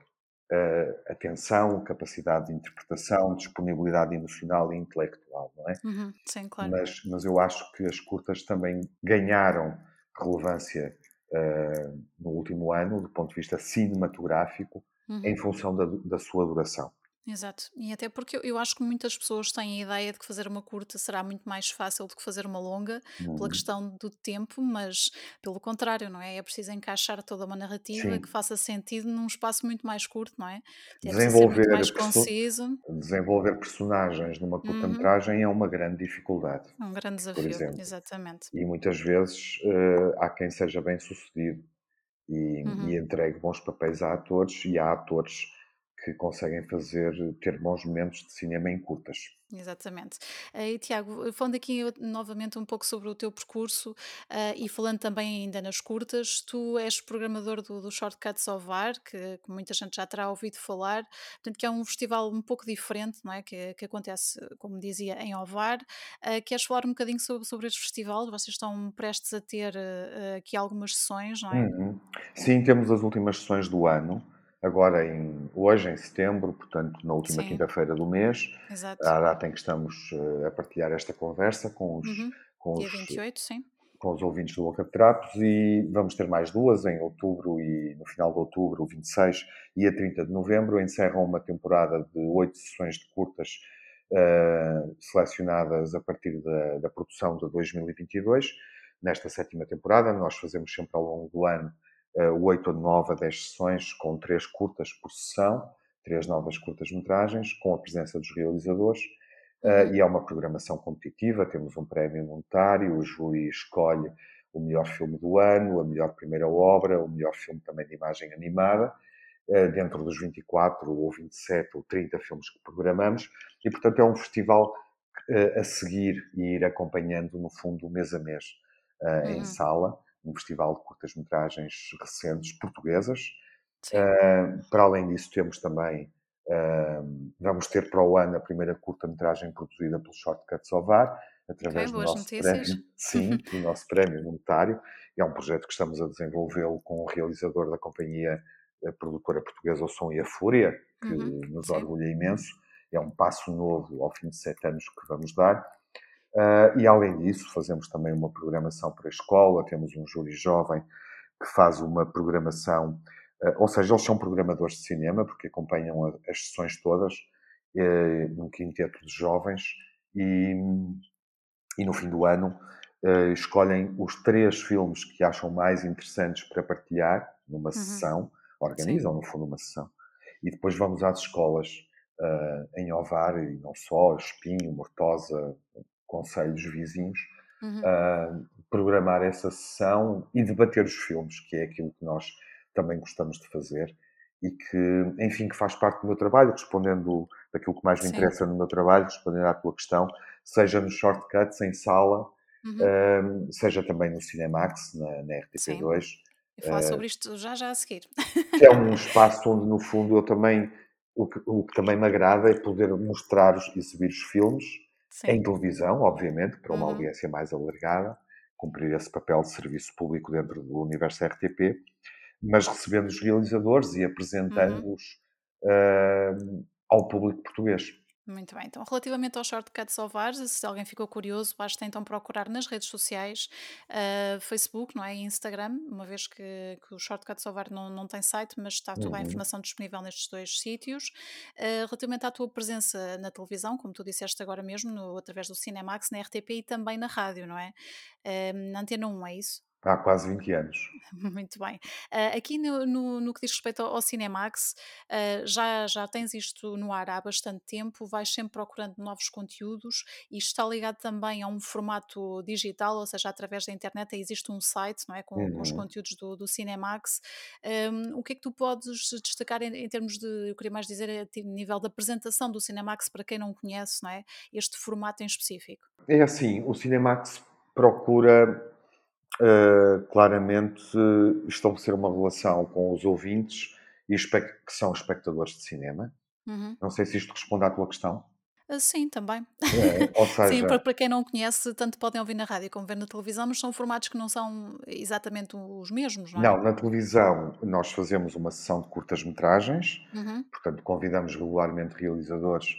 uh, atenção, capacidade de interpretação, disponibilidade emocional e intelectual, não é? Uhum, sim, claro. Mas, mas eu acho que as curtas também ganharam relevância uh, no último ano, do ponto de vista cinematográfico, uhum. em função da, da sua duração. Exato. E até porque eu, eu acho que muitas pessoas têm a ideia de que fazer uma curta será muito mais fácil do que fazer uma longa, pela uhum. questão do tempo, mas pelo contrário, não é? É preciso encaixar toda uma narrativa que faça sentido num espaço muito mais curto, não é? É muito mais Desenvolver, conciso. desenvolver personagens numa Uhum. curta-metragem é uma grande dificuldade, Um grande por desafio, exemplo. exatamente. E muitas vezes eh, há quem seja bem sucedido e, Uhum. e entregue bons papéis a atores, e há atores que conseguem fazer, ter bons momentos de cinema em curtas. Exatamente. Eh, e Tiago, falando aqui novamente um pouco sobre o teu percurso uh, e falando também ainda nas curtas, tu és programador do, do Shortcuts Ovar, que, que, muita gente já terá ouvido falar, portanto que é um festival um pouco diferente, não é? Que, que acontece, como dizia, em Ovar. Uh, queres falar um bocadinho sobre, sobre este festival? Vocês estão prestes a ter uh, aqui algumas sessões, não é? Uhum. Sim, temos as últimas sessões do ano agora em, hoje, em setembro, portanto, na última quinta-feira do mês, Exato. a data em que estamos uh, a partilhar esta conversa com os, uhum. com Dia 28, sim. com os ouvintes do Boca de Trapos e vamos ter mais duas em outubro e no final de outubro, o 26 e a 30 de novembro, encerram uma temporada de oito sessões de curtas uh, selecionadas a partir da, da produção de 2022. Nesta sétima temporada, nós fazemos sempre ao longo do ano uh, 8 a 9 a 10 sessões, com três curtas por sessão, três novas curtas-metragens, com a presença dos realizadores. Uh, e é uma programação competitiva, temos um prémio monetário, o júri escolhe o melhor filme do ano, a melhor primeira obra, o melhor filme também de imagem animada, uh, dentro dos 24 ou 27 ou 30 filmes que programamos, e portanto é um festival a seguir e ir acompanhando, no fundo, mês a mês, uhum. em sala, um festival de curtas-metragens recentes portuguesas. Uh, para além disso, temos também, uh, vamos ter para o ano a primeira curta-metragem produzida pelo Shortcuts Ovar, através okay, do nosso prémio, sim, do nosso prémio monetário. É um projeto que estamos a desenvolvê-lo com o realizador da companhia produtora portuguesa O Som e a Fúria, que uhum, nos sim. orgulha imenso. É um passo novo ao fim de sete anos que vamos dar. Uh, e além disso, fazemos também uma programação para a escola, temos um júri jovem que faz uma programação, uh, ou seja, eles são programadores de cinema, porque acompanham a, as sessões todas, uh, num quinteto de jovens, e, e no fim do ano escolhem os três filmes que acham mais interessantes para partilhar numa uhum. sessão, organizam Sim. no fundo uma sessão, e depois vamos às escolas em Ovar, e não só, Espinho, Mortosa, conselhos vizinhos, uhum. uh, programar essa sessão e debater os filmes, que é aquilo que nós também gostamos de fazer e que, enfim, que faz parte do meu trabalho, respondendo daquilo que mais me Sim. interessa no meu trabalho, respondendo à tua questão, seja nos shortcuts, em sala, uhum. uh, seja também no Cinemax, na, na RTP2. Sim. E falar uh, sobre isto já já a seguir. Que é um espaço onde, no fundo, eu também o que, o que também me agrada é poder mostrar, exibir os filmes Sim. em televisão, obviamente, para uma Uhum. audiência mais alargada, cumprir esse papel de serviço público dentro do universo RTP, mas recebendo os realizadores e Uhum. apresentando-os uh, ao público português. Muito bem. Então, relativamente aos shortcuts ou VARs, se alguém ficou curioso, basta então procurar nas redes sociais, uh, Facebook, não é? E Instagram, uma vez que, que o Shortcuts ou VAR não, não tem site, mas está toda a Uhum. informação disponível nestes dois sítios. Uh, relativamente à tua presença na televisão, como tu disseste agora mesmo, no, através do Cinemax, na RTP e também na rádio, não é? Uh, na Antena 1, é isso? Há quase 20 anos. Muito bem. Uh, aqui no, no, no, que diz respeito ao, ao Cinemax, uh, já, já tens isto no ar há bastante tempo, vais sempre procurando novos conteúdos e está ligado também a um formato digital, ou seja, através da internet existe um site não é, com, uhum. com os conteúdos do, do Cinemax. Um, o que é que tu podes destacar em, em, termos de, eu queria mais dizer, a nível da apresentação do Cinemax para quem não conhece não é, este formato em específico? É assim, o Cinemax procura Uh, claramente uh, estabelecer uma relação com os ouvintes e que são espectadores de cinema. Uhum. Não sei se isto responde à tua questão. Uh, sim, também. É, ou seja, sim, para, para, quem não conhece, tanto podem ouvir na rádio como ver na televisão, mas são formatos que não são exatamente os mesmos, não é? Não, na televisão nós fazemos uma sessão de curtas-metragens, uhum. portanto convidamos regularmente realizadores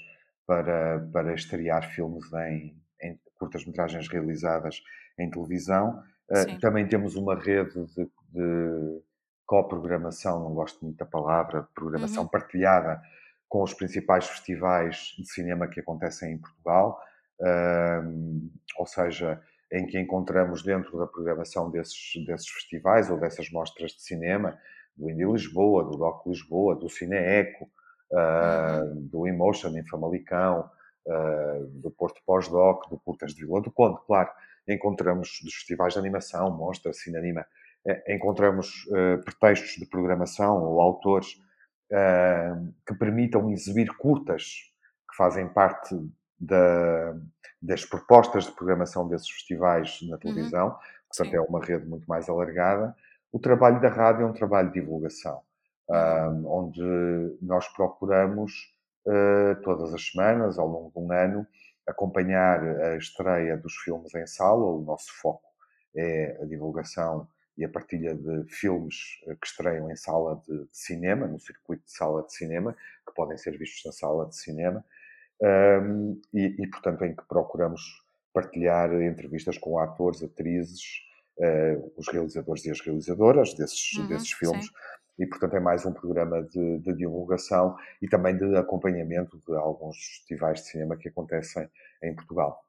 para, para estrear filmes em, em curtas-metragens realizadas em televisão. Uh, também temos uma rede de, de coprogramação, não gosto muito da palavra, de programação uhum. partilhada com os principais festivais de cinema que acontecem em Portugal, uh, ou seja, em que encontramos dentro da programação desses, desses festivais ou dessas mostras de cinema, do Indie Lisboa, do Doc Lisboa, do Cine Eco, uh, uhum. do Emotion em Famalicão, do Porto Pós-Doc, do Curtas de Vila do Conde, claro encontramos dos festivais de animação, Mostra, Cinanima, eh, encontramos uh, pretextos de programação ou autores uh, que permitam exibir curtas que fazem parte da, das propostas de programação desses festivais na televisão, uhum. portanto é uma rede muito mais alargada. O trabalho da rádio é um trabalho de divulgação, uhum. uh, onde nós procuramos todas as semanas, ao longo de um ano, acompanhar a estreia dos filmes em sala. O nosso foco é a divulgação e a partilha de filmes que estreiam em sala de, cinema, no circuito de sala de cinema, que podem ser vistos na sala de cinema, um, e, e, portanto, em que procuramos partilhar entrevistas com atores, atrizes, uh, os realizadores e as realizadoras desses, Uhum, desses filmes. sim. E, portanto, é mais um programa de, de, divulgação e também de acompanhamento de alguns festivais de cinema que acontecem em Portugal.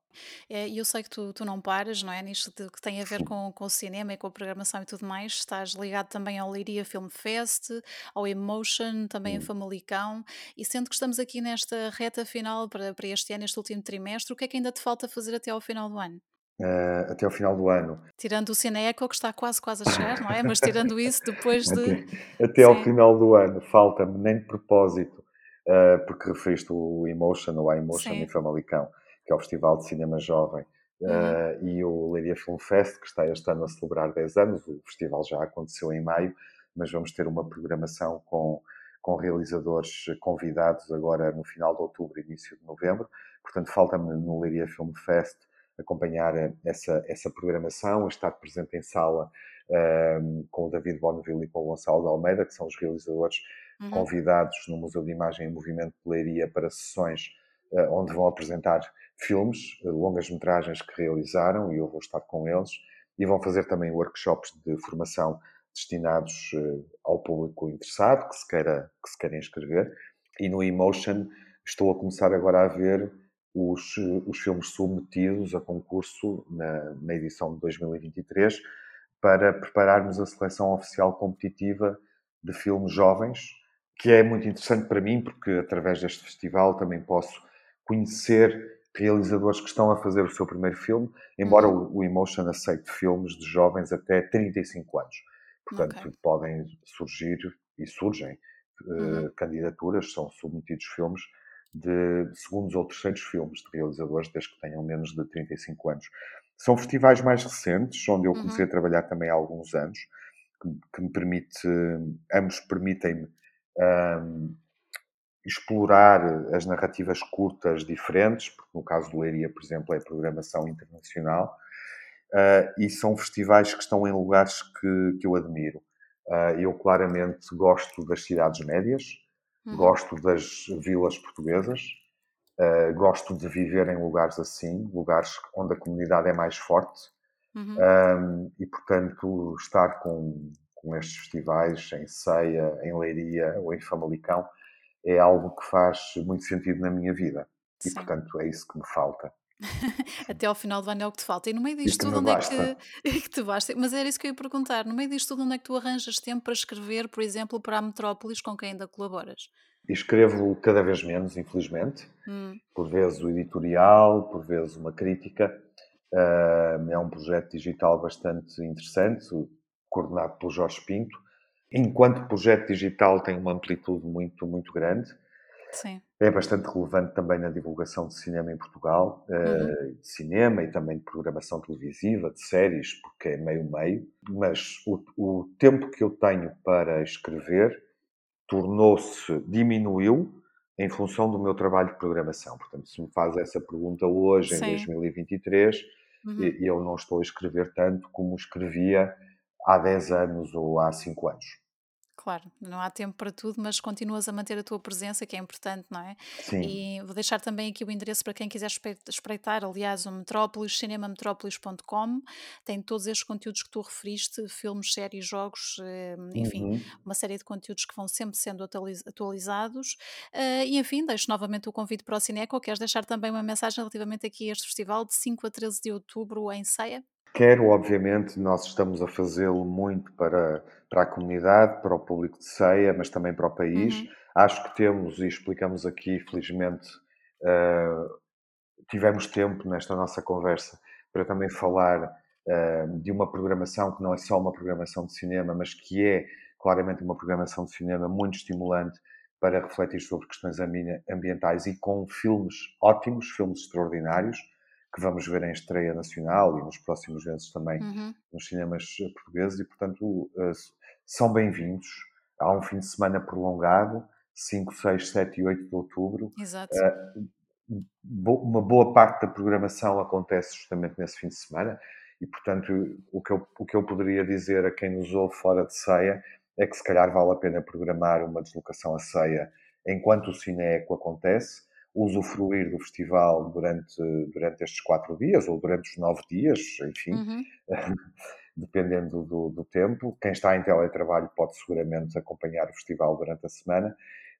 É, E eu sei que tu, tu não paras, não é? Nisto de- que tem a ver com, com o cinema e com a programação e tudo mais. Estás ligado também ao Leiria Film Fest, ao Emotion, também a Hum. Famalicão. E sendo que estamos aqui nesta reta final para, para este ano, este último trimestre, o que é que ainda te falta fazer até ao final do ano? Uh, até ao final do ano. Tirando o Cineco, que está quase, quase a chegar, não é? Mas tirando isso, depois de. Até, até ao Sim. final do ano, falta-me nem de propósito, uh, porque referiste o Emotion ou a Emotion Sim. em Famalicão, que é o Festival de Cinema Jovem, uh, e o Leiria Film Fest, que está este ano a celebrar 10 anos. O festival já aconteceu em maio, mas vamos ter uma programação com, com realizadores convidados agora no final de outubro, início de novembro. Portanto, falta-me no Leiria Film Fest acompanhar essa, essa programação, estar presente em sala um, com o David Bonneville e com o Gonçalo de Almeida, que são os realizadores Uhum. convidados no Museu de Imagem e Movimento de Leiria para sessões uh, onde vão apresentar filmes, uh, longas-metragens que realizaram, e eu vou estar com eles, e vão fazer também workshops de formação destinados uh, ao público interessado, que se, queira, que se queira inscrever. E no Emotion estou a começar agora a ver os, os filmes submetidos a concurso na, na edição de 2023 para prepararmos a seleção oficial competitiva de filmes jovens, que é muito interessante para mim, porque através deste festival também posso conhecer realizadores que estão a fazer o seu primeiro filme, embora Uhum. o, o Emotion aceite filmes de jovens até 35 anos. Portanto, Ok. podem surgir e surgem eh, Uhum. candidaturas, são submetidos filmes de segundos ou terceiros filmes de realizadores, desde que tenham menos de 35 anos. São festivais mais recentes, onde eu comecei Uhum. a trabalhar também há alguns anos, que, que me permite, ambos permitem-me ahm, explorar as narrativas curtas diferentes, porque no caso do Leiria, por exemplo, é programação internacional, uh, e são festivais que estão em lugares que, que eu admiro. Uh, eu claramente gosto das cidades médias, uhum. gosto das vilas portuguesas, uh, gosto de viver em lugares assim, lugares onde a comunidade é mais forte, uhum. um, e portanto estar com, com estes festivais em Ceia, em Leiria ou em Famalicão é algo que faz muito sentido na minha vida. E, Sim. portanto, é isso que me falta. Até ao final do ano é o que te falta. E no meio disto tudo, onde basta. é que, que te basta? Mas era isso que eu ia perguntar. No meio disto tudo, onde é que tu arranjas tempo para escrever, por exemplo, para a Metrópolis, com quem ainda colaboras? escrevo cada vez menos, infelizmente. Hum. Por vezes o editorial, por vezes uma crítica. É um projeto digital bastante interessante, coordenado pelo Jorge Pinto enquanto projeto digital tem uma amplitude muito, muito grande. Sim. É bastante relevante também na divulgação de cinema em Portugal, eh, uhum. de cinema e também de programação televisiva, de séries, porque é meio-meio. Mas o, o, tempo que eu tenho para escrever tornou-se, diminuiu em função do meu trabalho de programação. Portanto, se me faz essa pergunta hoje, Sim. em 2023, uhum. eu não estou a escrever tanto como escrevia há 10 anos ou há 5 anos. Claro, não há tempo para tudo, mas continuas a manter a tua presença, que é importante, não é? Sim. E vou deixar também aqui o endereço para quem quiser espreitar, aliás, o Metrópolis, cinemametrópolis.com, tem todos estes conteúdos que tu referiste, filmes, séries, jogos, eh, enfim, uhum. uma série de conteúdos que vão sempre sendo atualizados. Eh, e enfim, deixo novamente o convite para o Cineco. Queres deixar também uma mensagem relativamente aqui a este festival de 5 a 13 de outubro em Ceia? Quero, obviamente, nós estamos a fazê-lo muito para, para a comunidade, para o público de ceia, mas também para o país. Uhum. Acho que temos, e explicamos aqui, felizmente, uh, tivemos tempo nesta nossa conversa para também falar uh, de uma programação que não é só uma programação de cinema, mas que é claramente uma programação de cinema muito estimulante para refletir sobre questões ambientais e com filmes ótimos, filmes extraordinários que vamos ver em estreia nacional e nos próximos meses também uhum. nos cinemas portugueses e, portanto, eh, são bem-vindos. Há um fim de semana prolongado, 5, 6, 7 e 8 de outubro. Exato. Uh, uma boa parte da programação acontece justamente nesse fim de semana e, portanto, o que eu, o que eu poderia dizer a quem nos ouve fora de ceia é que se calhar vale a pena programar uma deslocação a ceia enquanto o Cineco acontece usufruir do festival durante, durante estes quatro dias ou durante os nove dias, enfim, uhum. dependendo do, do, tempo. Quem está em teletrabalho pode seguramente acompanhar o festival durante a semana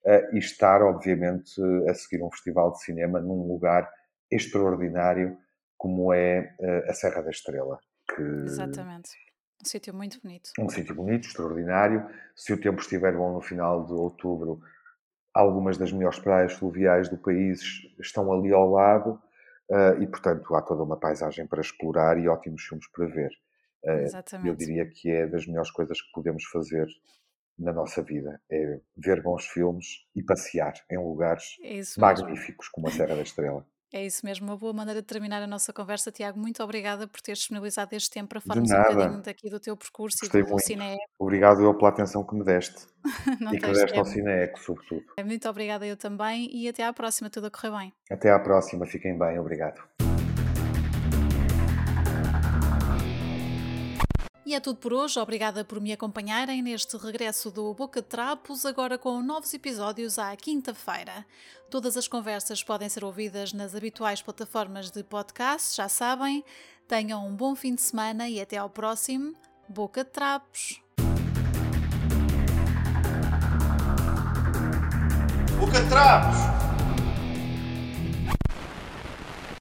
uh, e estar, obviamente, a seguir um festival de cinema num lugar extraordinário como é uh, a Serra da Estrela. Que... Exatamente. Um sítio muito bonito. Um sítio bonito, extraordinário. Se o tempo estiver bom no final de outubro, algumas das melhores praias fluviais do país estão ali ao lado uh, e, portanto, há toda uma paisagem para explorar e ótimos filmes para ver. Uh, Exatamente. Eu diria que é das melhores coisas que podemos fazer na nossa vida, é ver bons filmes e passear em lugares é magníficos como a Serra da Estrela. É isso mesmo, uma boa maneira de terminar a nossa conversa. Tiago, muito obrigada por teres disponibilizado este tempo para falarmos um bocadinho daqui do teu percurso Gostei e do, do Cineeco. Obrigado eu pela atenção que me deste e que deste ao Cineeco, sobretudo. Muito obrigada eu também e até à próxima, tudo a correr bem. Até à próxima, fiquem bem, obrigado. E é tudo por hoje. Obrigada por me acompanharem neste regresso do Boca de Trapos, agora com novos episódios à quinta-feira. Todas as conversas podem ser ouvidas nas habituais plataformas de podcast, já sabem. Tenham um bom fim de semana e até ao próximo Boca de Trapos. Boca de Trapos!